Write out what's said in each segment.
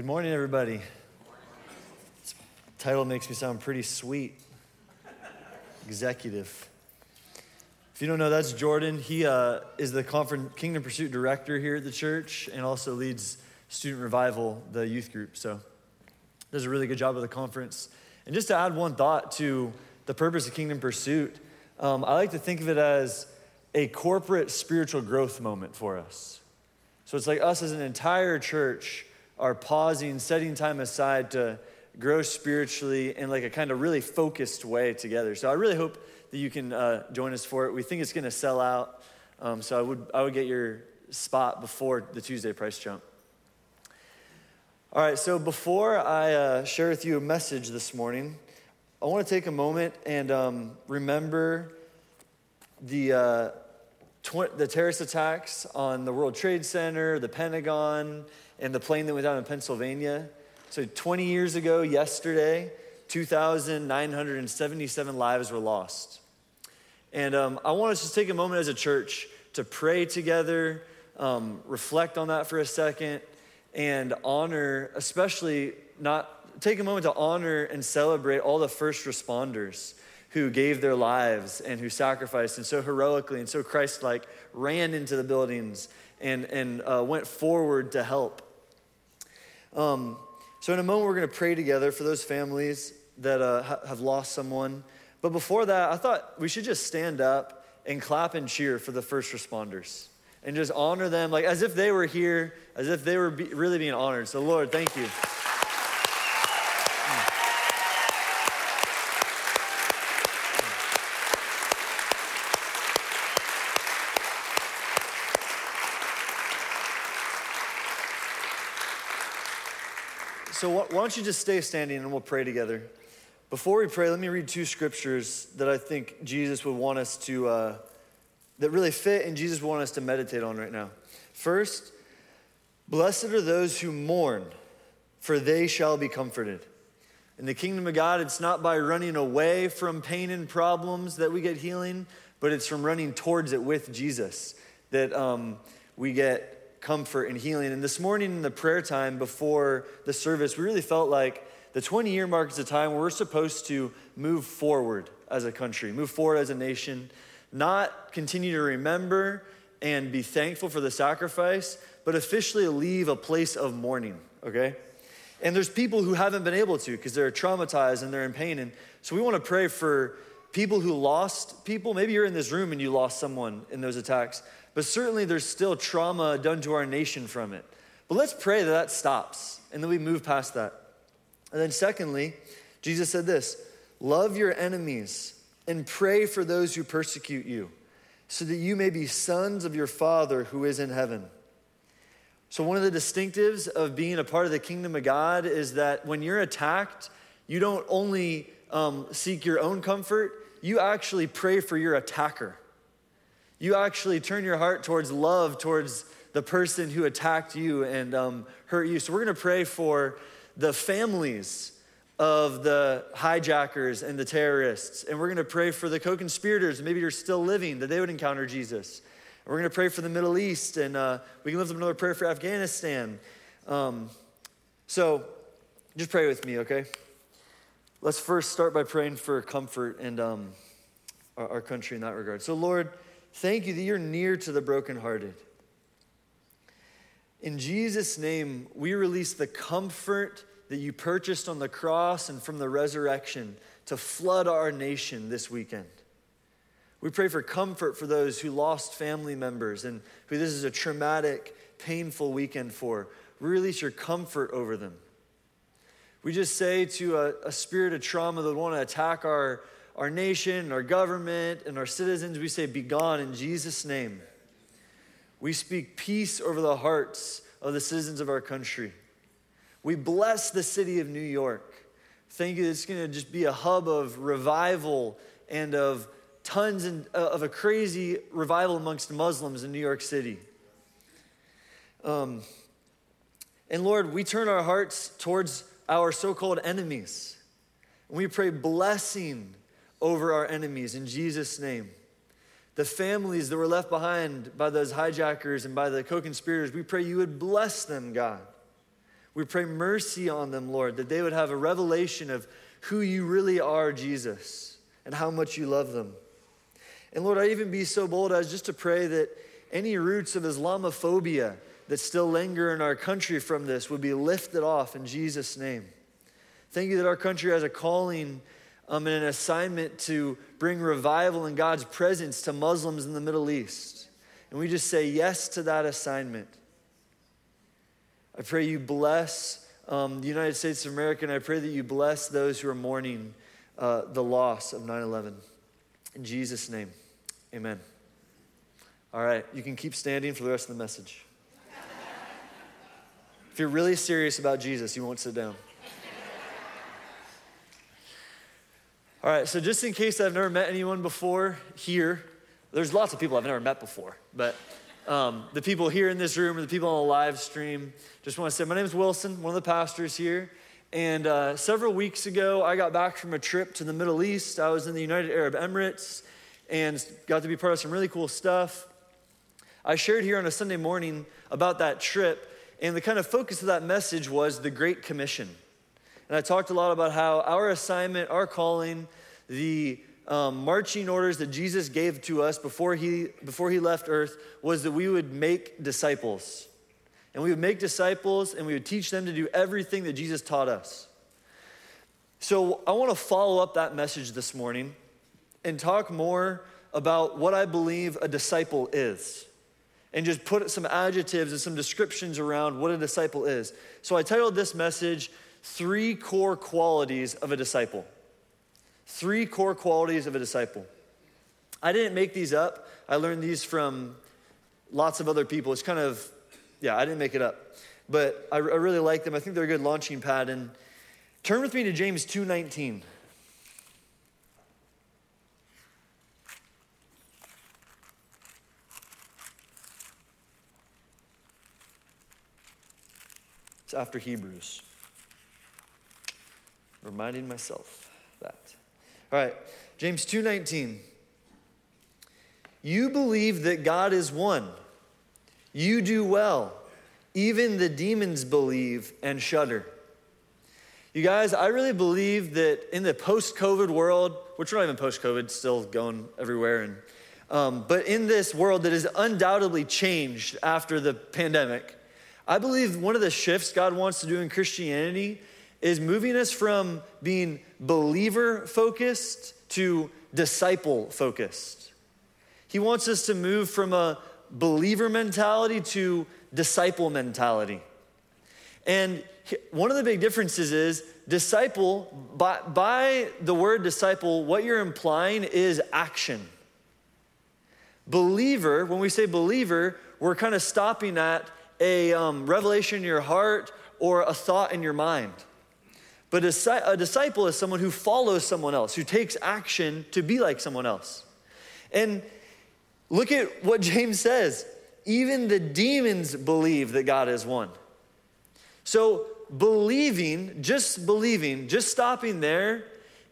Good morning, everybody. This title makes me sound pretty sweet. Executive. If you don't know, that's Jordan. He uh, is the Conference Kingdom Pursuit director here at the church and also leads Student Revival, the youth group. So, does a really good job of the conference. And just to add one thought to the purpose of Kingdom Pursuit, um, I like to think of it as a corporate spiritual growth moment for us. So, it's like us as an entire church are pausing, setting time aside to grow spiritually in like a kind of really focused way together. So I really hope that you can uh, join us for it. We think it's going to sell out, um, so I would I would get your spot before the Tuesday price jump. All right, so before I uh, share with you a message this morning, I want to take a moment and um, remember the. Uh, tw- the terrorist attacks on the World Trade Center, the Pentagon, and the plane that went down in Pennsylvania. So 20 years ago, yesterday, 2,977 lives were lost. And um, I want us to take a moment as a church to pray together, um, reflect on that for a second, and honor, especially not take a moment to honor and celebrate all the first responders who gave their lives and who sacrificed and so heroically and so Christ like ran into the buildings and, and uh, went forward to help. Um, so, in a moment, we're going to pray together for those families that uh, ha- have lost someone. But before that, I thought we should just stand up and clap and cheer for the first responders and just honor them like as if they were here, as if they were be- really being honored. So, Lord, thank you. So, why don't you just stay standing and we'll pray together? Before we pray, let me read two scriptures that I think Jesus would want us to, uh, that really fit and Jesus would want us to meditate on right now. First, blessed are those who mourn, for they shall be comforted. In the kingdom of God, it's not by running away from pain and problems that we get healing, but it's from running towards it with Jesus that um, we get comfort and healing. And this morning in the prayer time before the service, we really felt like the 20 year mark is a time where we're supposed to move forward as a country, move forward as a nation, not continue to remember and be thankful for the sacrifice, but officially leave a place of mourning, okay? And there's people who haven't been able to because they're traumatized and they're in pain. And so we want to pray for people who lost people. Maybe you're in this room and you lost someone in those attacks. But certainly there's still trauma done to our nation from it. But let's pray that that stops and that we move past that. And then, secondly, Jesus said this love your enemies and pray for those who persecute you, so that you may be sons of your Father who is in heaven. So, one of the distinctives of being a part of the kingdom of God is that when you're attacked, you don't only um, seek your own comfort, you actually pray for your attacker you actually turn your heart towards love towards the person who attacked you and um, hurt you. So we're going to pray for the families of the hijackers and the terrorists. And we're going to pray for the co conspirators. Maybe you're still living, that they would encounter Jesus. And we're going to pray for the Middle East. And uh, we can lift up another prayer for Afghanistan. Um, so just pray with me, okay? Let's first start by praying for comfort and um, our, our country in that regard. So, Lord, Thank you that you're near to the brokenhearted. In Jesus' name, we release the comfort that you purchased on the cross and from the resurrection to flood our nation this weekend. We pray for comfort for those who lost family members and who this is a traumatic, painful weekend for. We release your comfort over them. We just say to a, a spirit of trauma that want to attack our, our nation, our government, and our citizens, we say, Be gone in Jesus' name. We speak peace over the hearts of the citizens of our country. We bless the city of New York. Thank you, it's going to just be a hub of revival and of tons and, uh, of a crazy revival amongst Muslims in New York City. Um, and Lord, we turn our hearts towards our so called enemies. And we pray blessing over our enemies in Jesus' name. The families that were left behind by those hijackers and by the co conspirators, we pray you would bless them, God. We pray mercy on them, Lord, that they would have a revelation of who you really are, Jesus, and how much you love them. And Lord, I even be so bold as just to pray that any roots of Islamophobia that still linger in our country from this would be lifted off in Jesus' name. Thank you that our country has a calling um, in an assignment to bring revival and God's presence to Muslims in the Middle East. And we just say yes to that assignment. I pray you bless um, the United States of America, and I pray that you bless those who are mourning uh, the loss of 9 11. In Jesus' name, amen. All right, you can keep standing for the rest of the message. if you're really serious about Jesus, you won't sit down. All right, so just in case I've never met anyone before here, there's lots of people I've never met before, but um, the people here in this room or the people on the live stream, just want to say my name is Wilson, one of the pastors here. And uh, several weeks ago, I got back from a trip to the Middle East. I was in the United Arab Emirates and got to be part of some really cool stuff. I shared here on a Sunday morning about that trip, and the kind of focus of that message was the Great Commission. And I talked a lot about how our assignment, our calling, the um, marching orders that Jesus gave to us before he, before he left earth was that we would make disciples. And we would make disciples and we would teach them to do everything that Jesus taught us. So I want to follow up that message this morning and talk more about what I believe a disciple is and just put some adjectives and some descriptions around what a disciple is. So I titled this message, three core qualities of a disciple. Three core qualities of a disciple. I didn't make these up. I learned these from lots of other people. It's kind of, yeah, I didn't make it up. But I, I really like them. I think they're a good launching pad. And turn with me to James 2.19. It's after Hebrews reminding myself that. All right, James 2:19. You believe that God is one. You do well. Even the demons believe and shudder. You guys, I really believe that in the post COVID world, which we're not even post COVID, still going everywhere, and, um, but in this world that is undoubtedly changed after the pandemic, I believe one of the shifts God wants to do in Christianity is moving us from being believer focused to disciple focused. He wants us to move from a believer mentality to disciple mentality. And one of the big differences is disciple, by, by the word disciple, what you're implying is action. Believer, when we say believer, we're kind of stopping at a um, revelation in your heart or a thought in your mind. But a, disciple is someone who follows someone else, who takes action to be like someone else. And look at what James says even the demons believe that God is one. So, believing, just believing, just stopping there,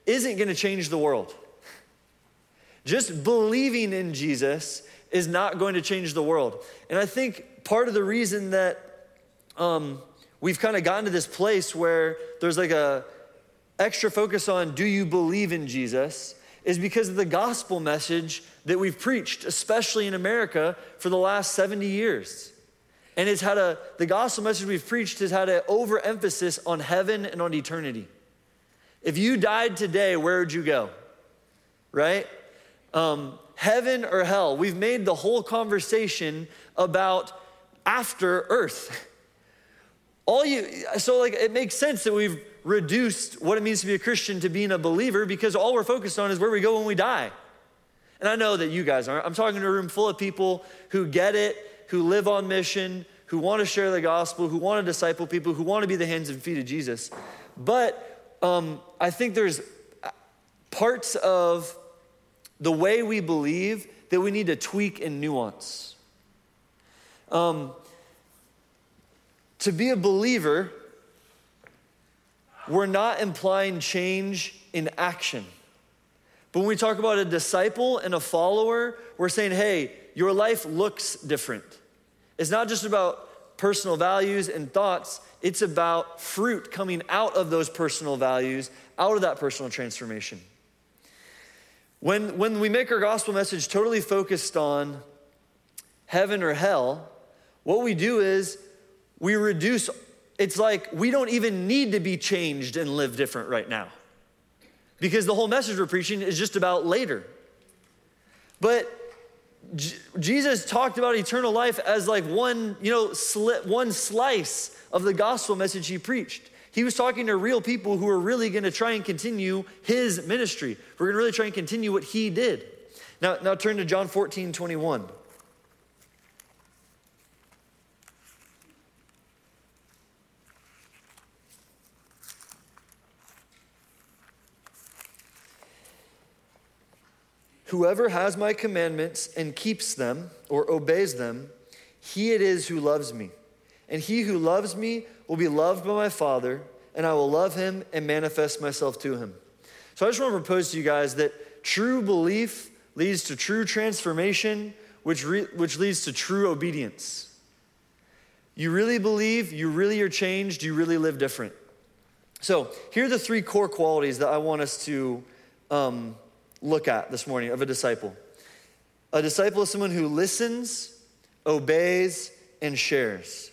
isn't going to change the world. Just believing in Jesus is not going to change the world. And I think part of the reason that um, we've kind of gotten to this place where there's like a extra focus on do you believe in Jesus is because of the gospel message that we've preached, especially in America, for the last 70 years. And it's had a, the gospel message we've preached has had an overemphasis on heaven and on eternity. If you died today, where would you go? Right? Um, heaven or hell. We've made the whole conversation about after earth. all you so like it makes sense that we've reduced what it means to be a christian to being a believer because all we're focused on is where we go when we die. And i know that you guys aren't. I'm talking to a room full of people who get it who live on mission who want to share the gospel who want to disciple people who want to be the hands and feet of jesus. But um, i think there's parts of the way we believe that we need to tweak and nuance. Um, to be a believer, we're not implying change in action. But when we talk about a disciple and a follower, we're saying, hey, your life looks different. It's not just about personal values and thoughts. It's about fruit coming out of those personal values, out of that personal transformation. When, when we make our gospel message totally focused on heaven or hell, what we do is we reduce, it's like we don't even need to be changed and live different right now. Because the whole message we're preaching is just about later. But J- Jesus talked about eternal life as like one, you know, sli- one slice of the gospel message he preached. He was talking to real people who were really going to try and continue his ministry. We're going to really try and continue what he did. Now, now turn to John 14, 21. Whoever has my commandments and keeps them or obeys them, he it is who loves me. And he who loves me will be loved by my Father, and I will love him and manifest myself to him. So I just want to propose to you guys that true belief leads to true transformation, which, re- which leads to true obedience. You really believe, you really are changed, you really live different. So here are the three core qualities that I want us to um, look at this morning of a disciple. A disciple is someone who listens, obeys, and shares.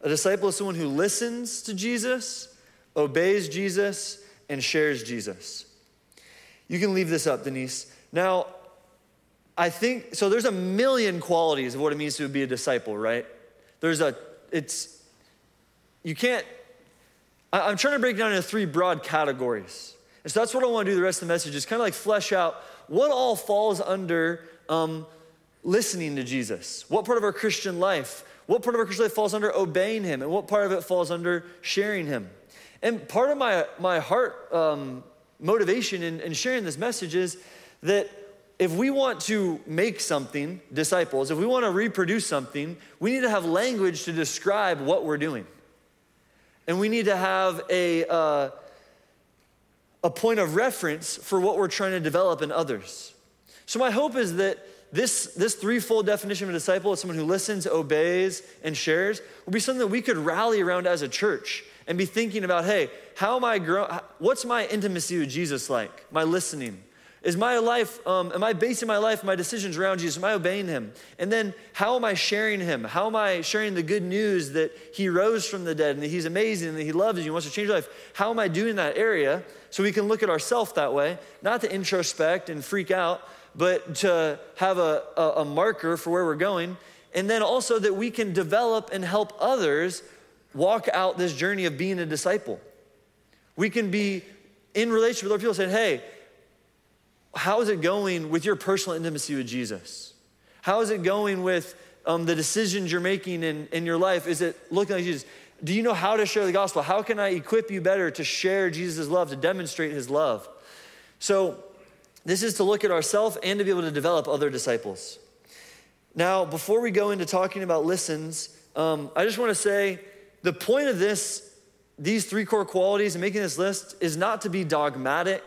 A disciple is someone who listens to Jesus, obeys Jesus, and shares Jesus. You can leave this up, Denise. Now, I think so. There's a million qualities of what it means to be a disciple, right? There's a, it's, you can't, I, am trying to break down into three broad categories. And so that's what I want to do the rest of the message is kind of like flesh out what all falls under um, listening to Jesus. What part of our Christian life, what part of our Christian life falls under obeying Him, and what part of it falls under sharing Him. And part of my, my heart um, motivation in, in sharing this message is that if we want to make something, disciples, if we want to reproduce something, we need to have language to describe what we're doing. And we need to have a, uh, a point of reference for what we're trying to develop in others. So, my hope is that this, this threefold definition of a disciple is someone who listens, obeys, and shares will be something that we could rally around as a church and be thinking about hey, how am I growing? What's my intimacy with Jesus like? My listening, is my life, um, am I basing my life, my decisions around Jesus? Am I obeying him? And then how am I sharing him? How am I sharing the good news that he rose from the dead and that he's amazing and that he loves you and wants to change your life? How am I doing that area so we can look at ourselves that way, not to introspect and freak out, but to have a, a, a marker for where we're going. And then also that we can develop and help others walk out this journey of being a disciple. We can be in relationship with other people saying, hey, how is it going with your personal intimacy with Jesus? How is it going with um, the decisions you're making in, in your life? Is it looking like Jesus? Do you know how to share the gospel? How can I equip you better to share Jesus' love, to demonstrate his love? So, this is to look at ourselves and to be able to develop other disciples. Now, before we go into talking about listens, um, I just want to say the point of this, these three core qualities and making this list is not to be dogmatic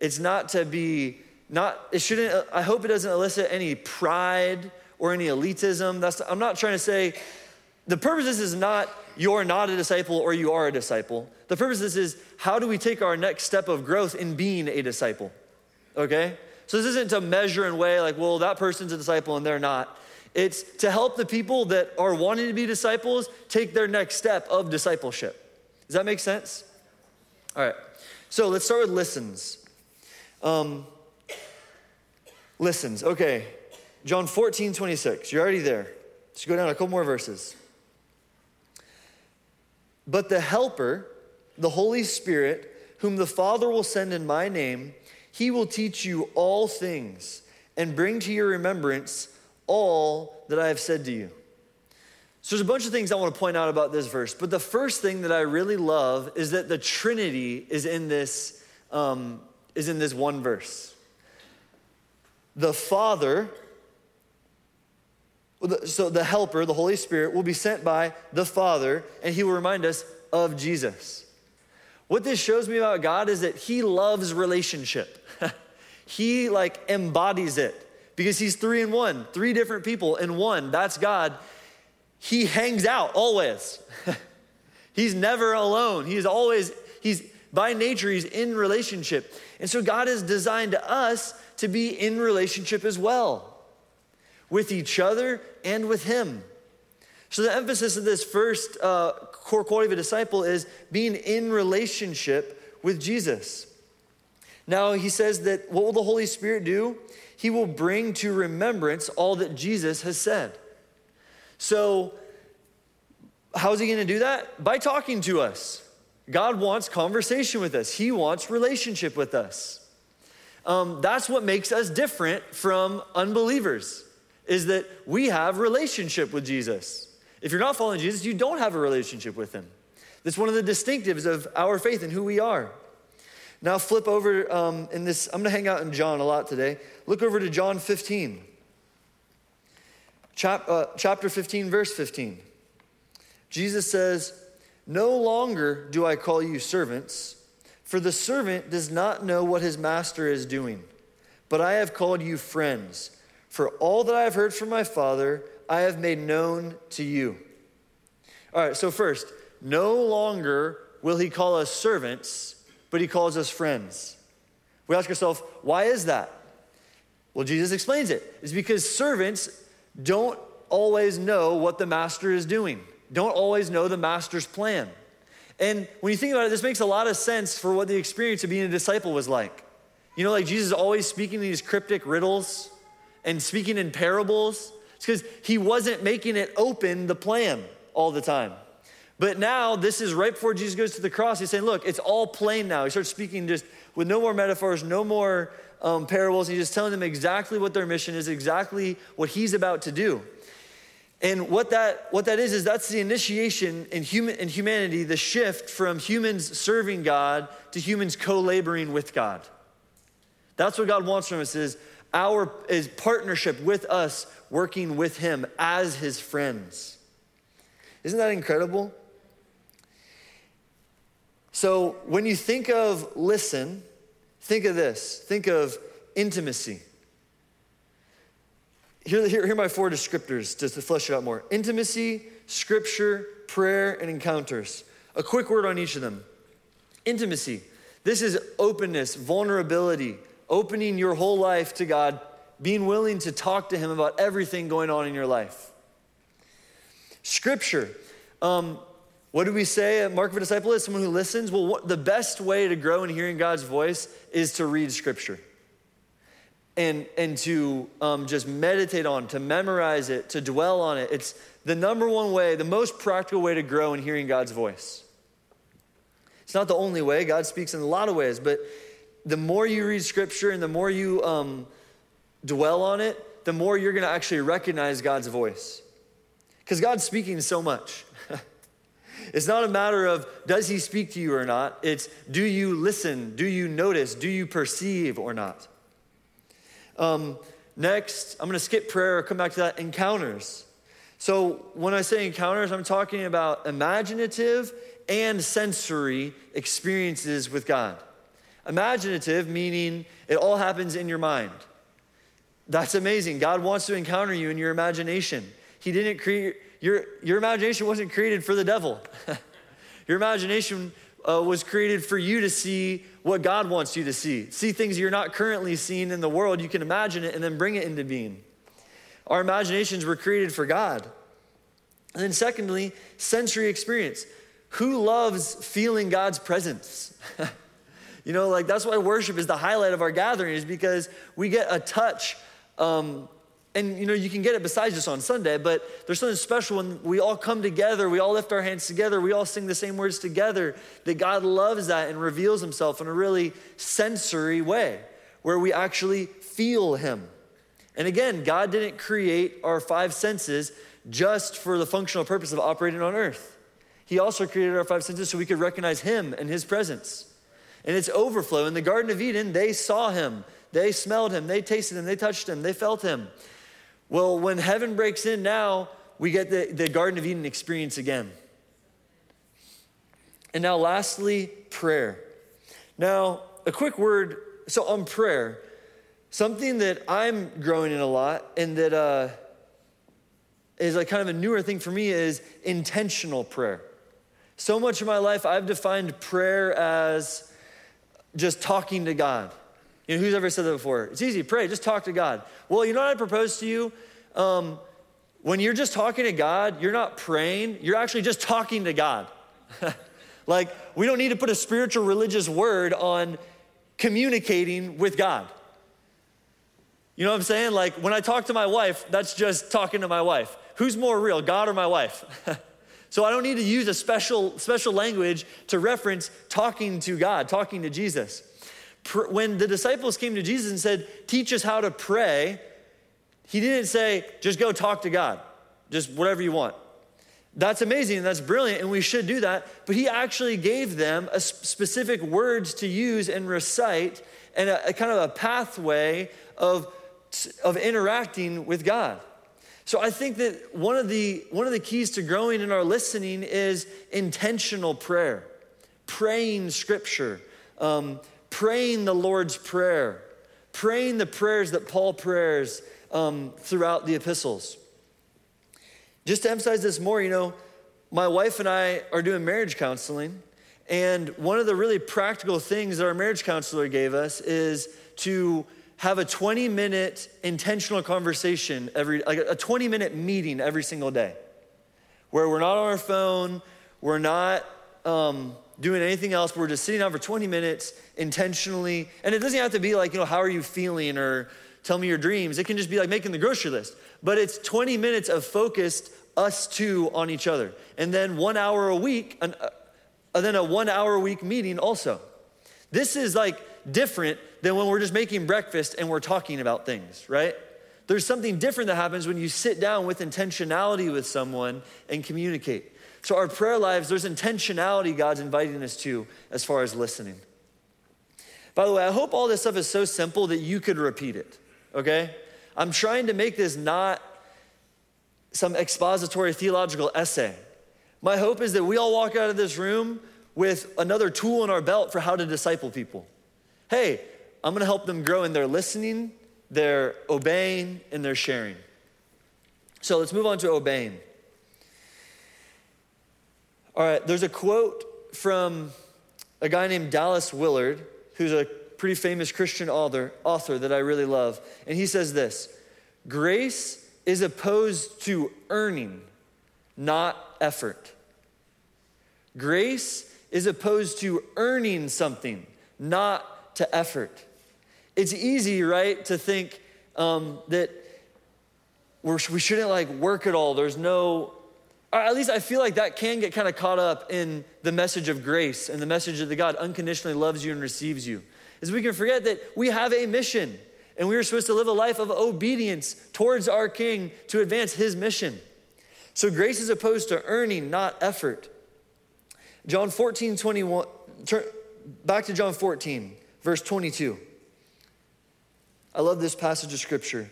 it's not to be, not, it shouldn't, I hope it doesn't elicit any pride or any elitism. That's, I'm not trying to say, the purpose of this is not you're not a disciple or you are a disciple. The purpose of this is how do we take our next step of growth in being a disciple? Okay? So this isn't to measure and weigh like, well, that person's a disciple and they're not. It's to help the people that are wanting to be disciples take their next step of discipleship. Does that make sense? All right. So let's start with listens. Um, listens. Okay. John 14, 26. You're already there. Let's go down a couple more verses. But the Helper, the Holy Spirit, whom the Father will send in my name, he will teach you all things and bring to your remembrance all that I have said to you. So there's a bunch of things I want to point out about this verse, but the first thing that I really love is that the Trinity is in this um, is in this one verse. The Father, so the Helper, the Holy Spirit, will be sent by the Father, and He will remind us of Jesus. What this shows me about God is that He loves relationship. he like embodies it because He's three in one, three different people in one. That's God. he hangs out always. he's never alone. He's always, he's by nature, he's in relationship. And so God has designed us to be in relationship as well with each other and with him. So the emphasis of this first uh, core quality of a disciple is being in relationship with Jesus. Now he says that what will the Holy Spirit do? He will bring to remembrance all that Jesus has said. So, how's he going to do that? By talking to us. God wants conversation with us, He wants relationship with us. Um, that's what makes us different from unbelievers, is that we have relationship with Jesus. If you're not following Jesus, you don't have a relationship with Him. That's one of the distinctives of our faith and who we are. Now, flip over um, in this, I'm going to hang out in John a lot today. Look over to John 15. Chap, uh, chapter 15, verse 15. Jesus says, No longer do I call you servants, for the servant does not know what his master is doing. But I have called you friends, for all that I have heard from my Father, I have made known to you. All right, so first, no longer will he call us servants, but he calls us friends. We ask ourselves, why is that? Well, Jesus explains it. It's because servants don't always know what the master is doing, don't always know the master's plan. And when you think about it, this makes a lot of sense for what the experience of being a disciple was like. You know, like Jesus always speaking these cryptic riddles and speaking in parables. It's because he wasn't making it open the plan all the time. But now, this is right before Jesus goes to the cross. He's saying, Look, it's all plain now. He starts speaking just with no more metaphors, no more um, parables. He's just telling them exactly what their mission is, exactly what he's about to do. And what that, what that is, is that's the initiation in, human, in humanity, the shift from humans serving God to humans co laboring with God. That's what God wants from us is our is partnership with us working with him as his friends. Isn't that incredible? So when you think of listen, think of this. Think of intimacy. Here, here, here are my four descriptors just to flesh it out more intimacy, scripture, prayer, and encounters. A quick word on each of them. Intimacy. This is openness, vulnerability, opening your whole life to God, being willing to talk to Him about everything going on in your life. Scripture. Um, what do we say? Mark of a disciple is someone who listens. Well, what, the best way to grow in hearing God's voice is to read Scripture and, and to um, just meditate on, to memorize it, to dwell on it. It's the number one way, the most practical way to grow in hearing God's voice. It's not the only way, God speaks in a lot of ways, but the more you read scripture and the more you um, dwell on it, the more you're going to actually recognize God's voice. Because God's speaking so much. it's not a matter of does he speak to you or not, it's do you listen, do you notice, do you perceive or not. Um, next, I'm going to skip prayer, come back to that encounters. So, when I say encounters, I'm talking about imaginative and sensory experiences with God. Imaginative, meaning it all happens in your mind. That's amazing. God wants to encounter you in your imagination. He didn't create, your, your imagination wasn't created for the devil. your imagination uh, was created for you to see what God wants you to see. See things you're not currently seeing in the world. You can imagine it and then bring it into being. Our imaginations were created for God. And then, secondly, sensory experience. Who loves feeling God's presence? you know, like that's why worship is the highlight of our gathering, is because we get a touch um, and you know you can get it besides just on sunday but there's something special when we all come together we all lift our hands together we all sing the same words together that god loves that and reveals himself in a really sensory way where we actually feel him. And again god didn't create our five senses just for the functional purpose of operating on earth. He also created our five senses so we could recognize him and his presence. And its overflow. In the garden of eden they saw him. They smelled him. They tasted him. They touched him. They felt him well, when heaven breaks in now, we get the, the Garden of Eden experience again. And now, lastly, prayer. Now, a quick word. So, on prayer, something that I'm growing in a lot and that uh, is like kind of a newer thing for me is intentional prayer. So much of my life, I've defined prayer as just talking to God. You know, who's ever said that before? It's easy, pray, just talk to God. Well, you know what I propose to you? Um, when you're just talking to God, you're not praying, you're actually just talking to God. like, we don't need to put a spiritual religious word on communicating with God. You know what I'm saying? Like, when I talk to my wife, that's just talking to my wife. Who's more real, God or my wife? so I don't need to use a special, special language to reference talking to God, talking to Jesus. When the disciples came to Jesus and said, Teach us how to pray, he didn't say, Just go talk to God, just whatever you want. That's amazing that's brilliant, and we should do that. But he actually gave them a specific words to use and recite and a, a kind of a pathway of, of interacting with God. So I think that one of the one of the keys to growing in our listening is intentional prayer, praying Scripture, um, praying the Lord's prayer, praying the prayers that Paul prayers um, throughout the epistles. Just to emphasize this more, you know, my wife and I are doing marriage counseling, and one of the really practical things that our marriage counselor gave us is to have a 20 minute intentional conversation every, like a 20 minute meeting every single day where we're not on our phone, we're not um, doing anything else, we're just sitting down for 20 minutes intentionally. And it doesn't have to be like, you know, how are you feeling or tell me your dreams. It can just be like making the grocery list. But it's 20 minutes of focused us two on each other. And then one hour a week, and uh, then a one hour a week meeting also. This is like different than when we're just making breakfast and we're talking about things, right? There's something different that happens when you sit down with intentionality with someone and communicate. So, our prayer lives, there's intentionality God's inviting us to as far as listening. By the way, I hope all this stuff is so simple that you could repeat it, okay? I'm trying to make this not some expository theological essay. My hope is that we all walk out of this room with another tool in our belt for how to disciple people hey, I'm gonna help them grow in their listening, their obeying, and their sharing. So let's move on to obeying. All right, there's a quote from a guy named Dallas Willard, who's a pretty famous Christian author, author that I really love. And he says this Grace is opposed to earning, not effort. Grace is opposed to earning something, not to effort. It's easy, right, to think um, that we shouldn't like work at all. There's no, or at least I feel like that can get kind of caught up in the message of grace and the message that God unconditionally loves you and receives you. Is we can forget that we have a mission and we are supposed to live a life of obedience towards our King to advance his mission. So grace is opposed to earning, not effort. John 14, 21, turn, back to John 14 verse 22. I love this passage of scripture.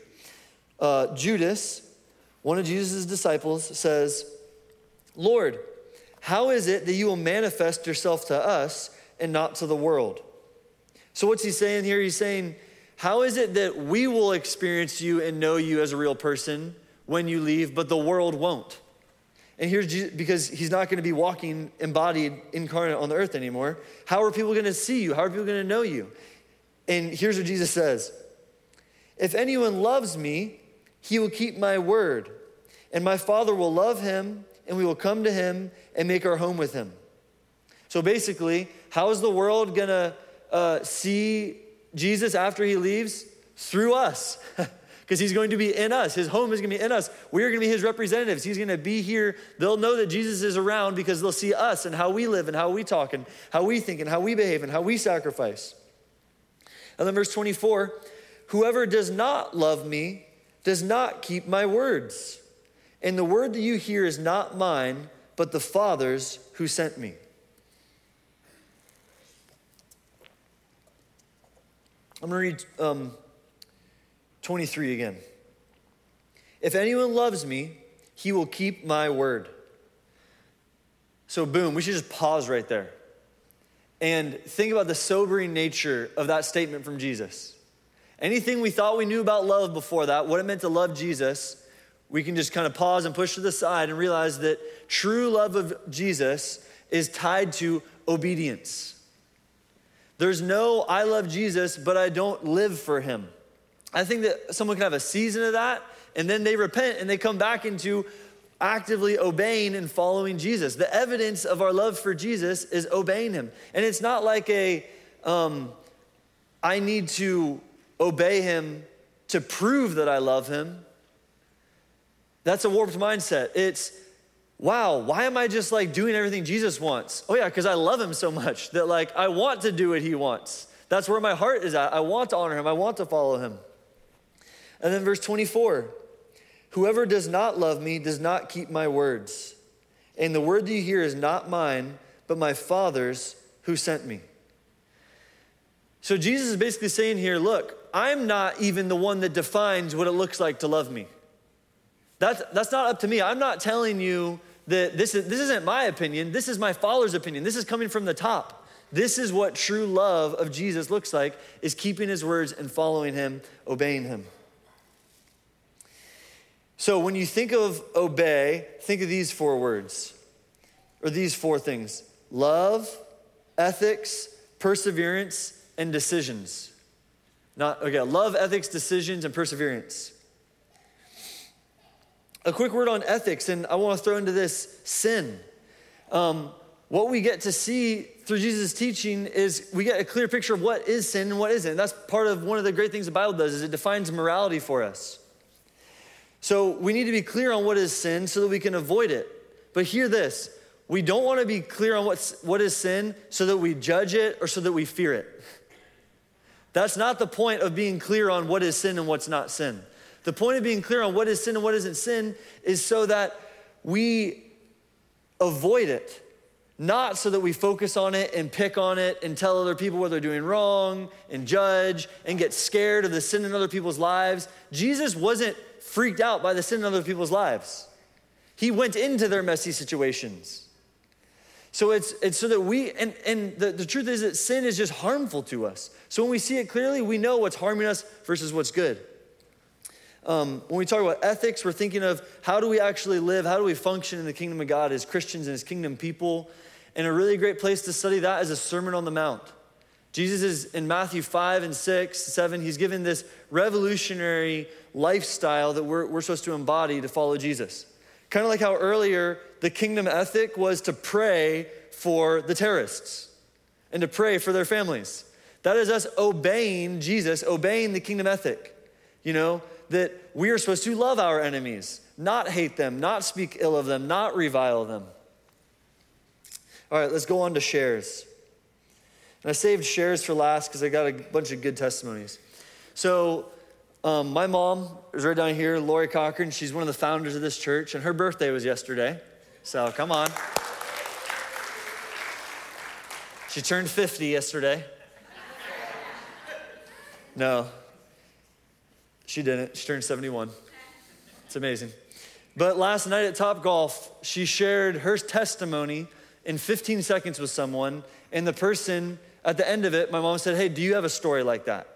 Uh, Judas, one of Jesus' disciples, says, Lord, how is it that you will manifest yourself to us and not to the world? So, what's he saying here? He's saying, How is it that we will experience you and know you as a real person when you leave, but the world won't? And here's Jesus, because he's not going to be walking embodied, incarnate on the earth anymore. How are people going to see you? How are people going to know you? And here's what Jesus says If anyone loves me, he will keep my word, and my Father will love him, and we will come to him and make our home with him. So basically, how is the world going to uh, see Jesus after he leaves? Through us. because he's going to be in us. His home is going to be in us. We're going to be his representatives. He's going to be here. They'll know that Jesus is around because they'll see us and how we live and how we talk and how we think and how we behave and how we sacrifice. And then verse 24 Whoever does not love me does not keep my words. And the word that you hear is not mine, but the Father's who sent me. I'm going to read um, 23 again. If anyone loves me, he will keep my word. So, boom, we should just pause right there and think about the sobering nature of that statement from Jesus. Anything we thought we knew about love before that, what it meant to love Jesus, we can just kind of pause and push to the side and realize that true love of Jesus is tied to obedience. There's no, I love Jesus, but I don't live for him. I think that someone can have a season of that, and then they repent and they come back into actively obeying and following Jesus. The evidence of our love for Jesus is obeying him. And it's not like a, um, I need to obey him to prove that I love him. That's a warped mindset. It's, wow, why am I just like doing everything Jesus wants? Oh, yeah, because I love him so much that like I want to do what he wants. That's where my heart is at. I want to honor him, I want to follow him. And then verse 24 Whoever does not love me does not keep my words. And the word that you hear is not mine, but my Father's who sent me. So Jesus is basically saying here, look, I'm not even the one that defines what it looks like to love me. That's, that's not up to me. I'm not telling you that this, is, this isn't my opinion. This is my Father's opinion. This is coming from the top. This is what true love of Jesus looks like, is keeping his words and following him, obeying him. So when you think of obey, think of these four words, or these four things love, ethics, perseverance, and decisions. Not, okay, love, ethics, decisions, and perseverance. A quick word on ethics, and I want to throw into this sin. Um, what we get to see through Jesus' teaching is we get a clear picture of what is sin and what isn't. And that's part of one of the great things the Bible does is it defines morality for us. So we need to be clear on what is sin so that we can avoid it. But hear this we don't want to be clear on what's, what is sin so that we judge it or so that we fear it. That's not the point of being clear on what is sin and what's not sin. The point of being clear on what is sin and what isn't sin is so that we avoid it, not so that we focus on it and pick on it and tell other people what they're doing wrong and judge and get scared of the sin in other people's lives. Jesus wasn't freaked out by the sin in other people's lives, he went into their messy situations. So it's, it's so that we, and, and the, the truth is that sin is just harmful to us. So when we see it clearly, we know what's harming us versus what's good. Um, when we talk about ethics, we're thinking of how do we actually live, how do we function in the kingdom of God as Christians and as kingdom people. And a really great place to study that is a Sermon on the Mount. Jesus is in Matthew 5 and 6, 7, he's given this revolutionary lifestyle that we're, we're supposed to embody to follow Jesus. Kind of like how earlier the kingdom ethic was to pray for the terrorists and to pray for their families. That is us obeying Jesus, obeying the kingdom ethic. You know, that we are supposed to love our enemies, not hate them, not speak ill of them, not revile them. All right, let's go on to shares. And I saved shares for last because I got a bunch of good testimonies. So, um, my mom is right down here, Lori Cochran. She's one of the founders of this church, and her birthday was yesterday. So, come on. She turned 50 yesterday. No, she didn't. She turned 71. It's amazing. But last night at Top Golf, she shared her testimony in 15 seconds with someone, and the person at the end of it, my mom said, Hey, do you have a story like that?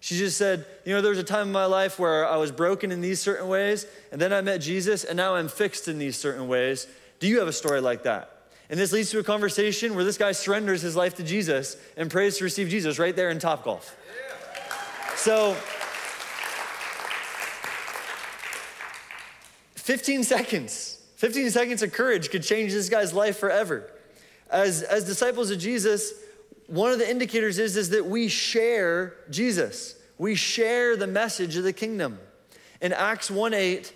She just said, You know, there was a time in my life where I was broken in these certain ways, and then I met Jesus, and now I'm fixed in these certain ways. Do you have a story like that? And this leads to a conversation where this guy surrenders his life to Jesus and prays to receive Jesus right there in Top Golf. So, 15 seconds, 15 seconds of courage could change this guy's life forever. As, as disciples of Jesus, one of the indicators is, is that we share Jesus. We share the message of the kingdom. In Acts 1 8,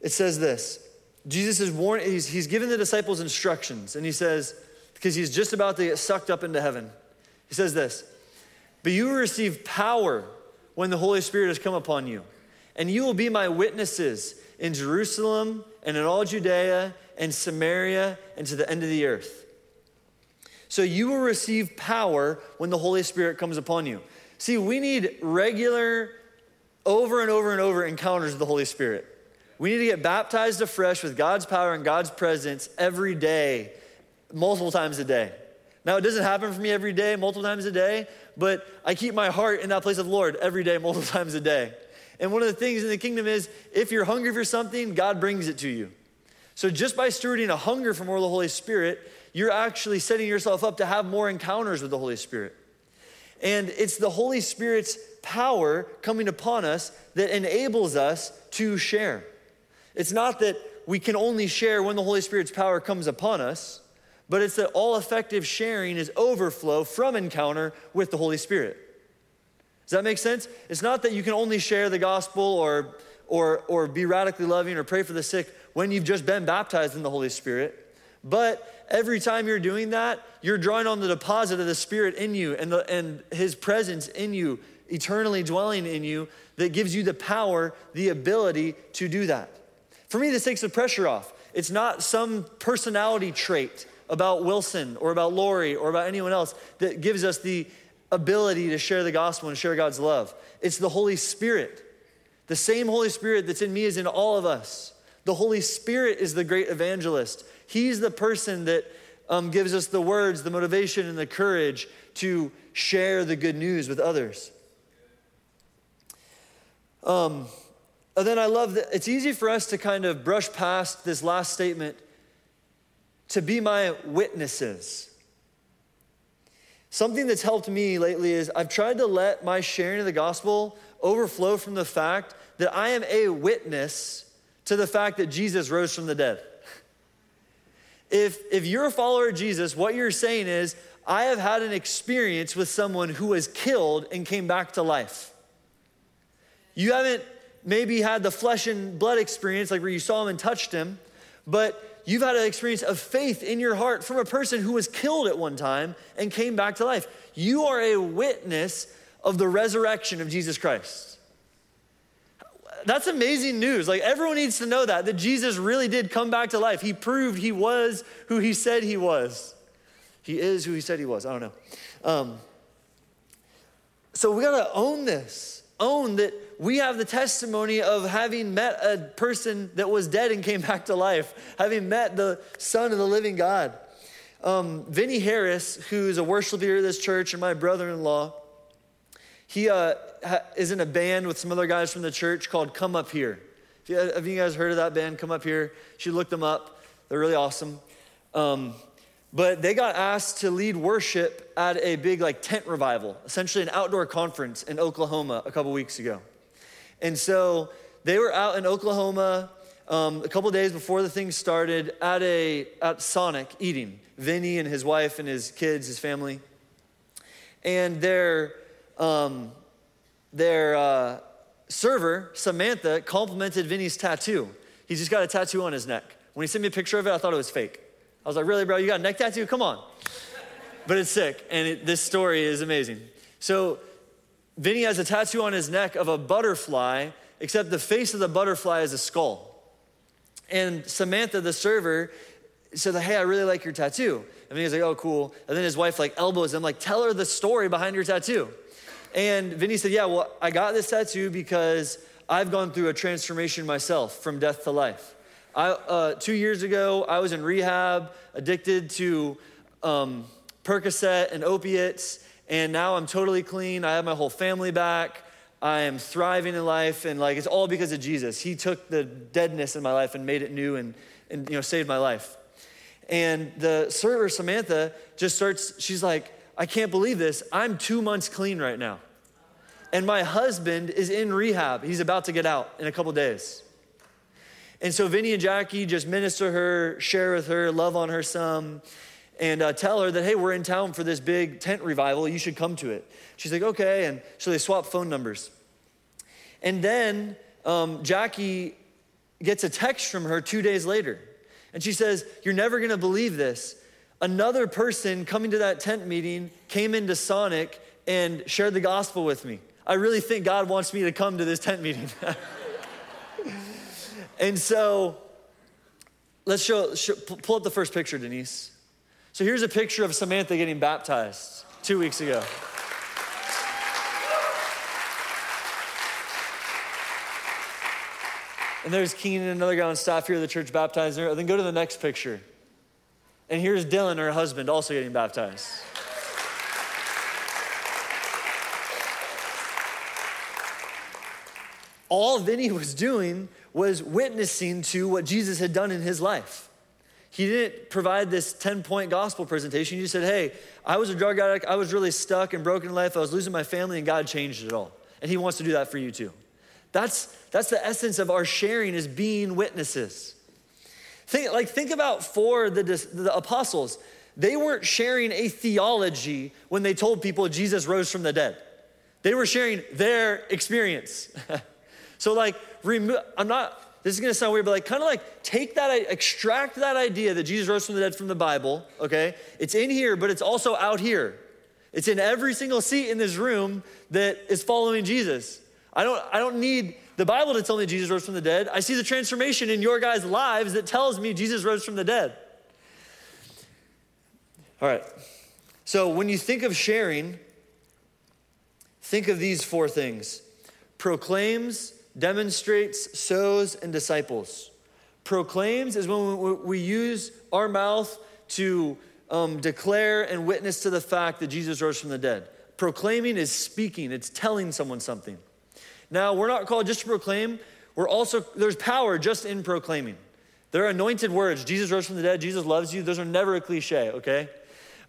it says this Jesus is warned, he's, he's given the disciples instructions, and he says, because he's just about to get sucked up into heaven, he says this, but you will receive power when the Holy Spirit has come upon you, and you will be my witnesses in Jerusalem and in all Judea and Samaria and to the end of the earth. So you will receive power when the Holy Spirit comes upon you. See, we need regular, over and over and over encounters with the Holy Spirit. We need to get baptized afresh with God's power and God's presence every day, multiple times a day. Now, it doesn't happen for me every day, multiple times a day, but I keep my heart in that place of Lord every day, multiple times a day. And one of the things in the kingdom is if you're hungry for something, God brings it to you. So just by stewarding a hunger for more of the Holy Spirit, you're actually setting yourself up to have more encounters with the Holy Spirit. And it's the Holy Spirit's power coming upon us that enables us to share. It's not that we can only share when the Holy Spirit's power comes upon us, but it's that all effective sharing is overflow from encounter with the Holy Spirit. Does that make sense? It's not that you can only share the gospel or, or, or be radically loving or pray for the sick when you've just been baptized in the Holy Spirit, but every time you're doing that, you're drawing on the deposit of the Spirit in you and, the, and His presence in you, eternally dwelling in you, that gives you the power, the ability to do that. For me, this takes the pressure off. It's not some personality trait about Wilson or about Lori or about anyone else that gives us the ability to share the gospel and share God's love. It's the Holy Spirit. The same Holy Spirit that's in me is in all of us. The Holy Spirit is the great evangelist. He's the person that um, gives us the words, the motivation, and the courage to share the good news with others. Um, and then I love that it's easy for us to kind of brush past this last statement to be my witnesses. Something that's helped me lately is I've tried to let my sharing of the gospel overflow from the fact that I am a witness to the fact that Jesus rose from the dead. If, if you're a follower of Jesus, what you're saying is, I have had an experience with someone who was killed and came back to life. You haven't maybe had the flesh and blood experience, like where you saw him and touched him, but you've had an experience of faith in your heart from a person who was killed at one time and came back to life. You are a witness of the resurrection of Jesus Christ. That's amazing news. Like everyone needs to know that, that Jesus really did come back to life. He proved he was who he said he was. He is who he said he was. I don't know. Um, so we got to own this. Own that we have the testimony of having met a person that was dead and came back to life, having met the Son of the living God. Um, Vinny Harris, who's a worship leader of this church and my brother in law, he uh, ha- is in a band with some other guys from the church called Come Up Here. Have you guys heard of that band, Come Up Here? You should look them up. They're really awesome. Um, but they got asked to lead worship at a big like tent revival, essentially an outdoor conference in Oklahoma a couple weeks ago. And so they were out in Oklahoma um, a couple days before the thing started at a at Sonic eating. Vinny and his wife and his kids, his family, and their um, their uh, server Samantha complimented Vinny's tattoo. He's just got a tattoo on his neck. When he sent me a picture of it, I thought it was fake. I was like, "Really, bro? You got a neck tattoo? Come on!" but it's sick, and it, this story is amazing. So Vinny has a tattoo on his neck of a butterfly, except the face of the butterfly is a skull. And Samantha, the server, said, Hey, I really like your tattoo. And Vinny's like, Oh, cool. And then his wife like elbows him, like, tell her the story behind your tattoo. And Vinny said, Yeah, well, I got this tattoo because I've gone through a transformation myself from death to life. I, uh, two years ago, I was in rehab, addicted to um, Percocet and opiates, and now I'm totally clean. I have my whole family back. I am thriving in life, and like it's all because of Jesus. He took the deadness in my life and made it new, and, and you know saved my life. And the server Samantha just starts. She's like, I can't believe this. I'm two months clean right now, and my husband is in rehab. He's about to get out in a couple days. And so Vinny and Jackie just minister her, share with her, love on her some and uh, tell her that, hey, we're in town for this big tent revival. You should come to it. She's like, okay. And so they swap phone numbers. And then um, Jackie gets a text from her two days later. And she says, You're never gonna believe this. Another person coming to that tent meeting came into Sonic and shared the gospel with me. I really think God wants me to come to this tent meeting. and so let's show, show, pull up the first picture, Denise. So here's a picture of Samantha getting baptized two weeks ago. And there's Keenan, another guy on staff here the church baptizing her. Then go to the next picture. And here's Dylan, her husband, also getting baptized. all Vinny was doing was witnessing to what Jesus had done in his life. He didn't provide this 10 point gospel presentation. He said, Hey, I was a drug addict. I was really stuck and broken in life. I was losing my family, and God changed it all. And He wants to do that for you too. That's, that's the essence of our sharing is being witnesses. Think, like, think about for the, the apostles, they weren't sharing a theology when they told people Jesus rose from the dead. They were sharing their experience. so, like, remo- I'm not, this is gonna sound weird, but like, kind of like take that, extract that idea that Jesus rose from the dead from the Bible, okay? It's in here, but it's also out here. It's in every single seat in this room that is following Jesus. I don't, I don't need the Bible to tell me Jesus rose from the dead. I see the transformation in your guys' lives that tells me Jesus rose from the dead. All right. So when you think of sharing, think of these four things proclaims, demonstrates, sows, and disciples. Proclaims is when we use our mouth to um, declare and witness to the fact that Jesus rose from the dead. Proclaiming is speaking, it's telling someone something. Now, we're not called just to proclaim, we're also, there's power just in proclaiming. They're anointed words. Jesus rose from the dead, Jesus loves you. Those are never a cliche, okay?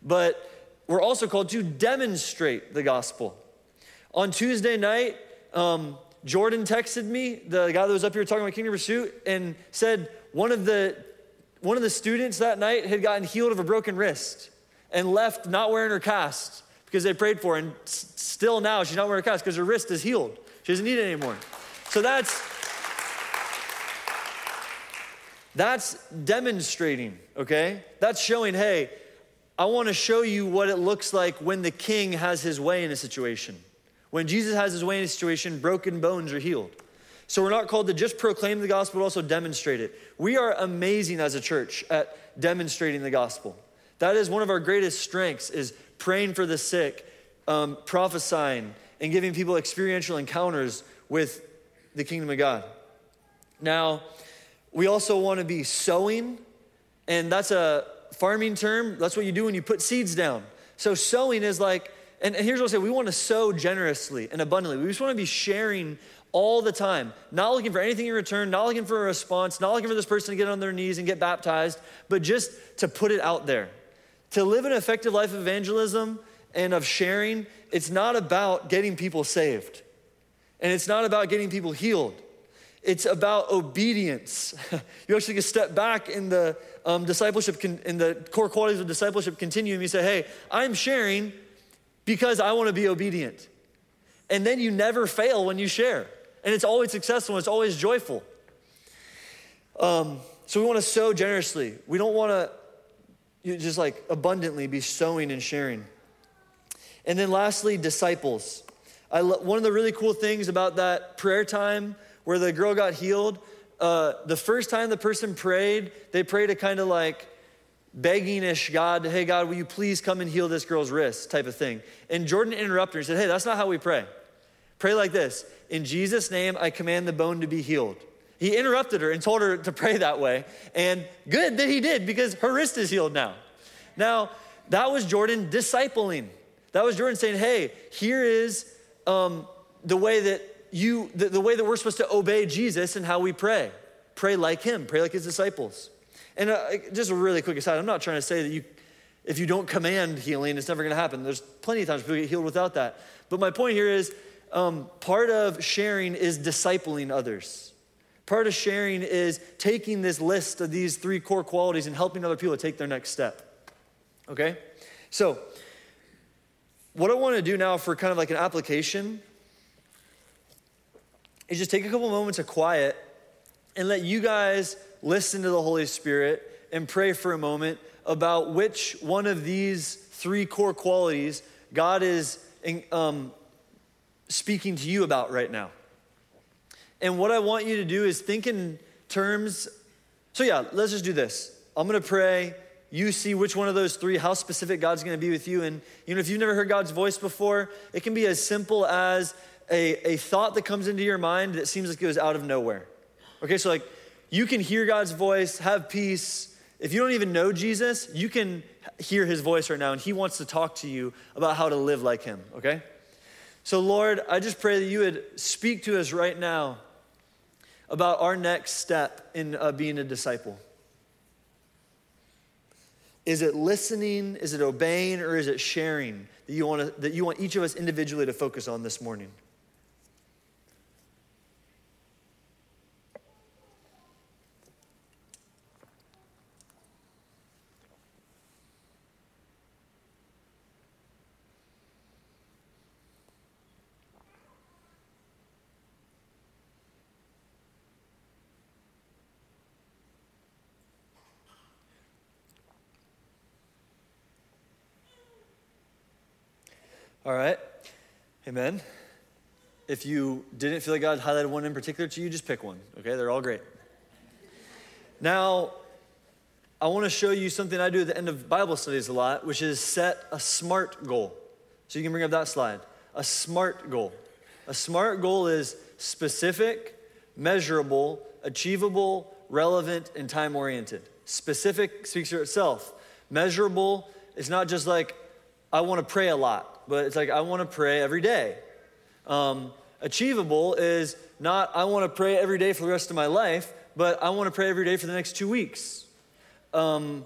But we're also called to demonstrate the gospel. On Tuesday night, um, Jordan texted me, the guy that was up here talking about Kingdom Pursuit, and said one of the one of the students that night had gotten healed of a broken wrist and left not wearing her cast because they prayed for her. And still now she's not wearing her cast because her wrist is healed. She doesn't need it anymore. So that's that's demonstrating, okay? That's showing, hey, I want to show you what it looks like when the king has his way in a situation. When Jesus has his way in a situation, broken bones are healed. So we're not called to just proclaim the gospel, but also demonstrate it. We are amazing as a church at demonstrating the gospel. That is one of our greatest strengths is praying for the sick, um, prophesying, and giving people experiential encounters with the kingdom of God. Now, we also want to be sowing, and that's a farming term. That's what you do when you put seeds down. So sowing is like, and, here's what I'll say we want to sow generously and abundantly. We just want to be sharing all the time, not looking for anything in return, not looking for a response, not looking for this person to get on their knees and get baptized, but just to put it out there. To live an effective life of evangelism and of sharing, it's not about getting people saved. And it's not about getting people healed. It's about obedience. you actually get step back in the um, discipleship, con- in the core qualities of discipleship continuum. You say, hey, I'm sharing because I want to be obedient. And then you never fail when you share. And it's always successful and it's always joyful. Um, so we want to sow generously. We don't want to just like abundantly be sowing and sharing. And then lastly, disciples. I lo- one of the really cool things about that prayer time where the girl got healed, uh, the first time the person prayed, they prayed a kind of like begging-ish God, hey God, will you please come and heal this girl's wrist type of thing. And Jordan interrupted her and said, hey, that's not how we pray. Pray like this, in Jesus' name, I command the bone to be healed. He interrupted her and told her to pray that way. And good that he did because her wrist is healed now. Now, that was Jordan discipling. That was Jordan saying, hey, here is um, the way that you, the, the way that we're supposed to obey Jesus and how we pray. Pray like him, pray like his disciples. And uh, just a really quick aside, I'm not trying to say that you, if you don't command healing, it's never going to happen. There's plenty of times people get healed without that. But my point here is um, part of sharing is discipling others. Part of sharing is taking this list of these three core qualities and helping other people to take their next step. Okay? So, what I want to do now for kind of like an application is just take a couple moments of quiet and let you guys listen to the Holy Spirit and pray for a moment about which one of these three core qualities God is um, speaking to you about right now. And what I want you to do is think in terms. So, yeah, let's just do this. I'm going to pray you see which one of those three, how specific God's gonna be with you. And you know, if you've never heard God's voice before, it can be as simple as a, a thought that comes into your mind that seems like it goes out of nowhere. Okay, so like you can hear God's voice, have peace. If you don't even know Jesus, you can hear his voice right now, and he wants to talk to you about how to live like him, okay? So, Lord, I just pray that you would speak to us right now about our next step in uh, being a disciple? Is it listening? Is it obeying? Or is it sharing that you want, to, that you want each of us individually to focus on this morning? All right. Amen. If you didn't feel like God highlighted one in particular to you, just pick one. Okay, they're all great. Now, I want to show you something I do at the end of Bible studies a lot, which is set a SMART goal. So you can bring up that slide. A SMART goal. A SMART goal is specific, measurable, achievable, relevant, and time oriented. Specific speaks for itself. Measurable is not just like, I want to pray a lot but it's like I want to pray every day. Um, achievable is not I want to pray every day for the rest of my life, but I want to pray every day for the next two weeks. Um,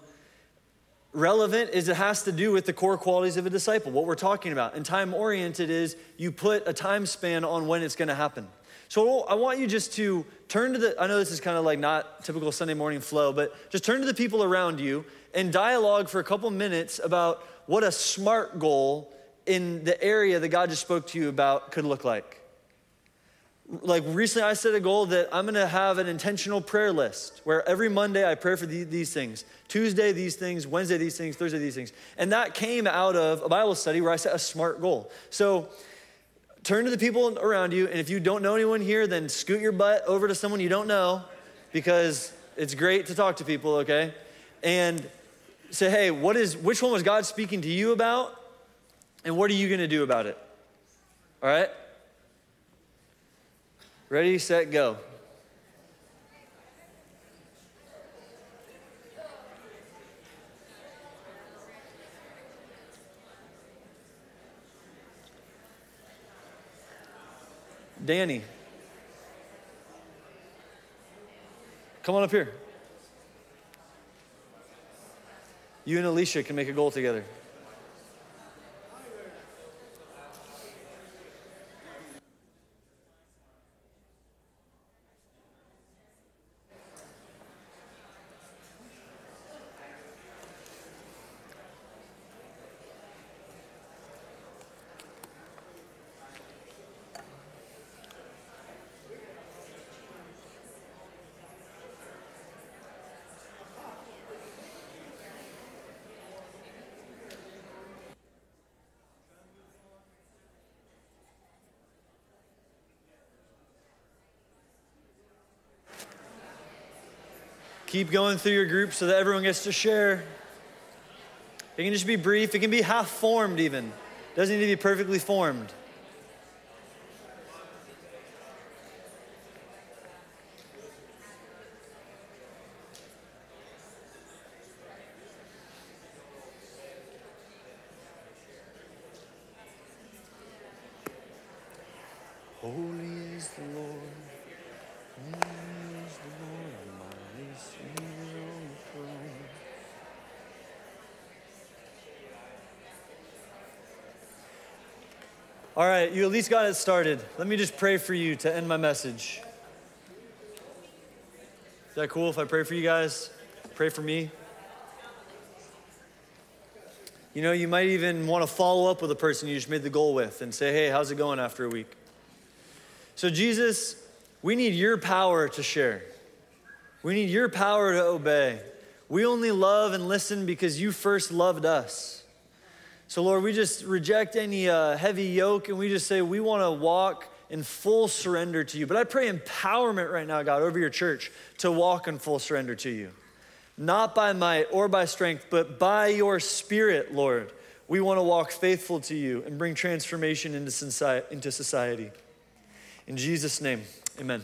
relevant is it has to do with the core qualities of a disciple, what we're talking about. And time oriented is you put a time span on when it's going to happen. So I want you just to turn to the, I know this is kind of like not typical Sunday morning flow, but just turn to the people around you and dialogue for a couple minutes about what a SMART goal in the area that God just spoke to you about could look like. Like recently, I set a goal that I'm gonna have an intentional prayer list where every Monday I pray for the, these things, Tuesday, these things, Wednesday, these things, Thursday, these things. And that came out of a Bible study where I set a SMART goal. So turn to the people around you, and if you don't know anyone here, then scoot your butt over to someone you don't know because it's great to talk to people, okay? And say, hey, what is, which one was God speaking to you about? And what are you going to do about it? All right? Ready, set, go. Danny. Come on up here. You and Alicia can make a goal together. Keep going through your group so that everyone gets to share. It can just be brief, it can be half formed, even. It doesn't need to be perfectly formed. Holy is the Lord. All right, you at least got it started. Let me just pray for you to end my message. Is that cool if I pray for you guys? Pray for me? You know, you might even want to follow up with a person you just made the goal with and say, hey, how's it going after a week? So, Jesus, we need your power to share. We need your power to obey. We only love and listen because you first loved us. So, Lord, we just reject any uh, heavy yoke and we just say we want to walk in full surrender to you. But I pray empowerment right now, God, over your church to walk in full surrender to you. Not by might or by strength, but by your spirit, Lord. We want to walk faithful to you and bring transformation into society. In Jesus' name, amen.